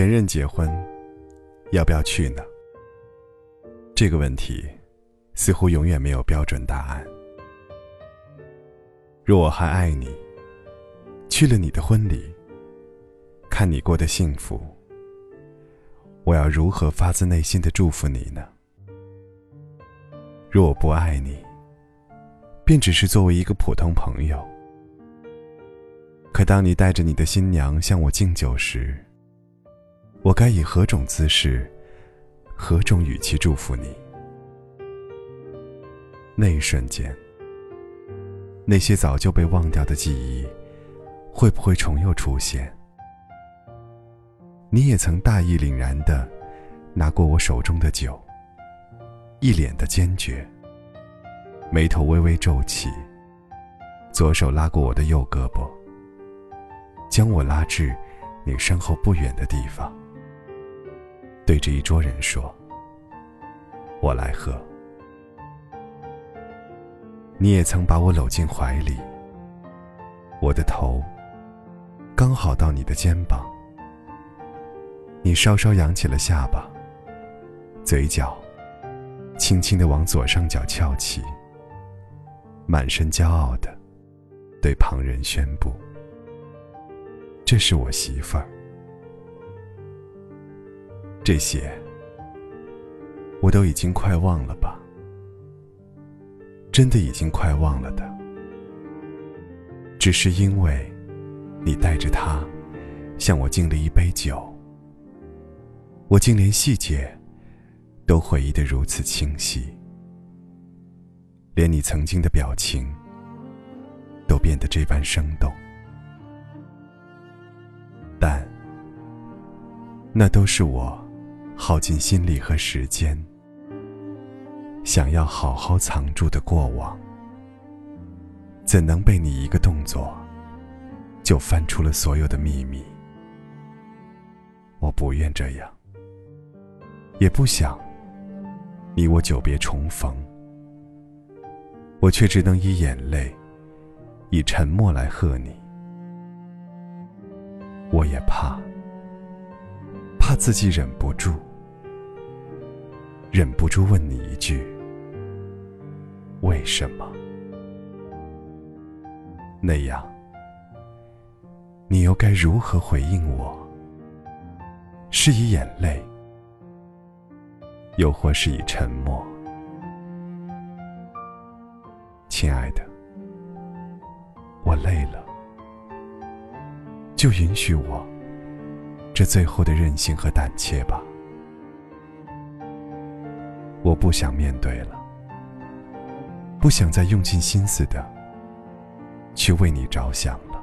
前任结婚，要不要去呢？这个问题，似乎永远没有标准答案。若我还爱你，去了你的婚礼，看你过得幸福，我要如何发自内心的祝福你呢？若我不爱你，便只是作为一个普通朋友。可当你带着你的新娘向我敬酒时，我该以何种姿势、何种语气祝福你？那一瞬间，那些早就被忘掉的记忆，会不会重又出现？你也曾大义凛然的拿过我手中的酒，一脸的坚决，眉头微微皱起，左手拉过我的右胳膊，将我拉至你身后不远的地方。对着一桌人说：“我来喝。”你也曾把我搂进怀里，我的头刚好到你的肩膀，你稍稍扬起了下巴，嘴角轻轻的往左上角翘起，满身骄傲的对旁人宣布：“这是我媳妇儿。”这些，我都已经快忘了吧？真的已经快忘了的，只是因为，你带着他，向我敬了一杯酒，我竟连细节，都回忆得如此清晰，连你曾经的表情，都变得这般生动，但，那都是我。耗尽心力和时间，想要好好藏住的过往，怎能被你一个动作就翻出了所有的秘密？我不愿这样，也不想你我久别重逢，我却只能以眼泪、以沉默来贺你。我也怕，怕自己忍不住。忍不住问你一句：为什么？那样，你又该如何回应我？是以眼泪，又或是以沉默？亲爱的，我累了，就允许我这最后的任性和胆怯吧。我不想面对了，不想再用尽心思的去为你着想了。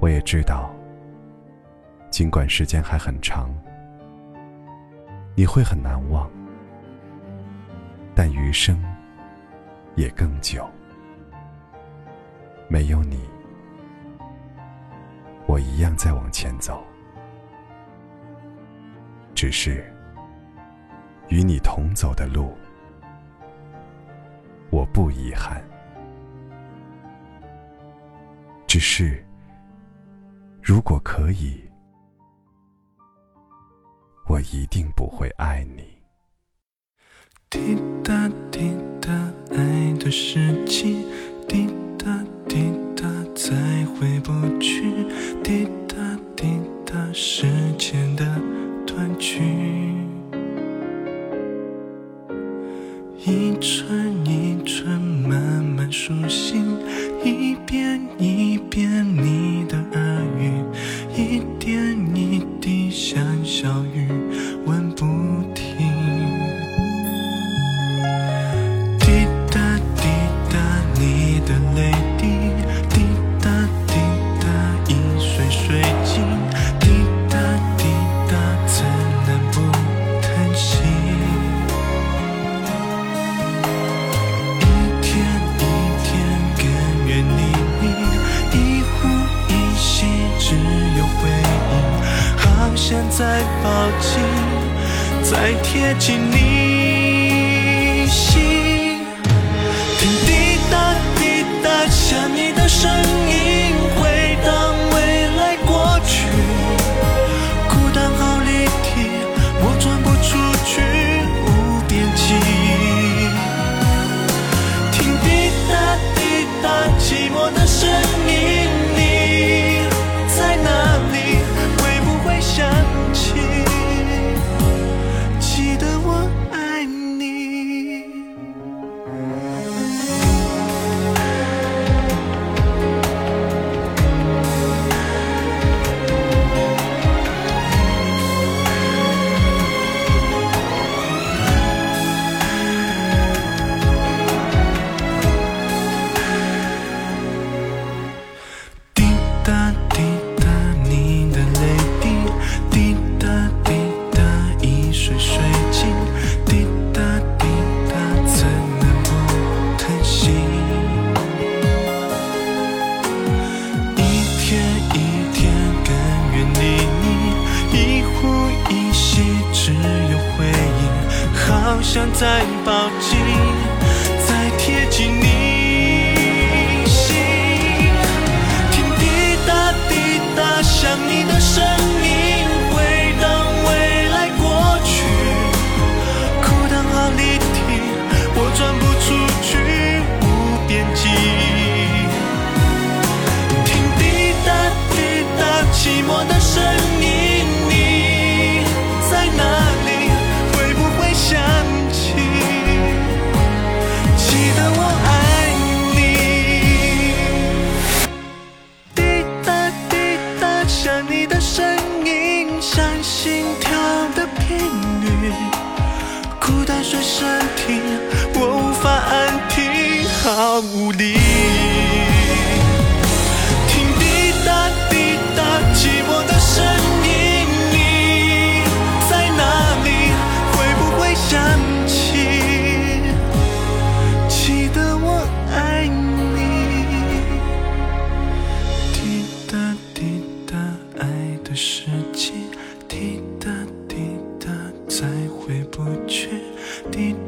我也知道，尽管时间还很长，你会很难忘，但余生也更久。没有你，我一样在往前走，只是。与你同走的路，我不遗憾。只是，如果可以，我一定不会爱你。滴答滴答，爱的时机，滴答滴答，再回不去。抱紧，再贴近你心，听滴答滴答，想你的声音，抱紧，无力听，滴答滴答寂寞的声音。你在哪里？会不会想起？记得我爱你。滴答滴答爱的时机，滴答滴答再回不去，滴答。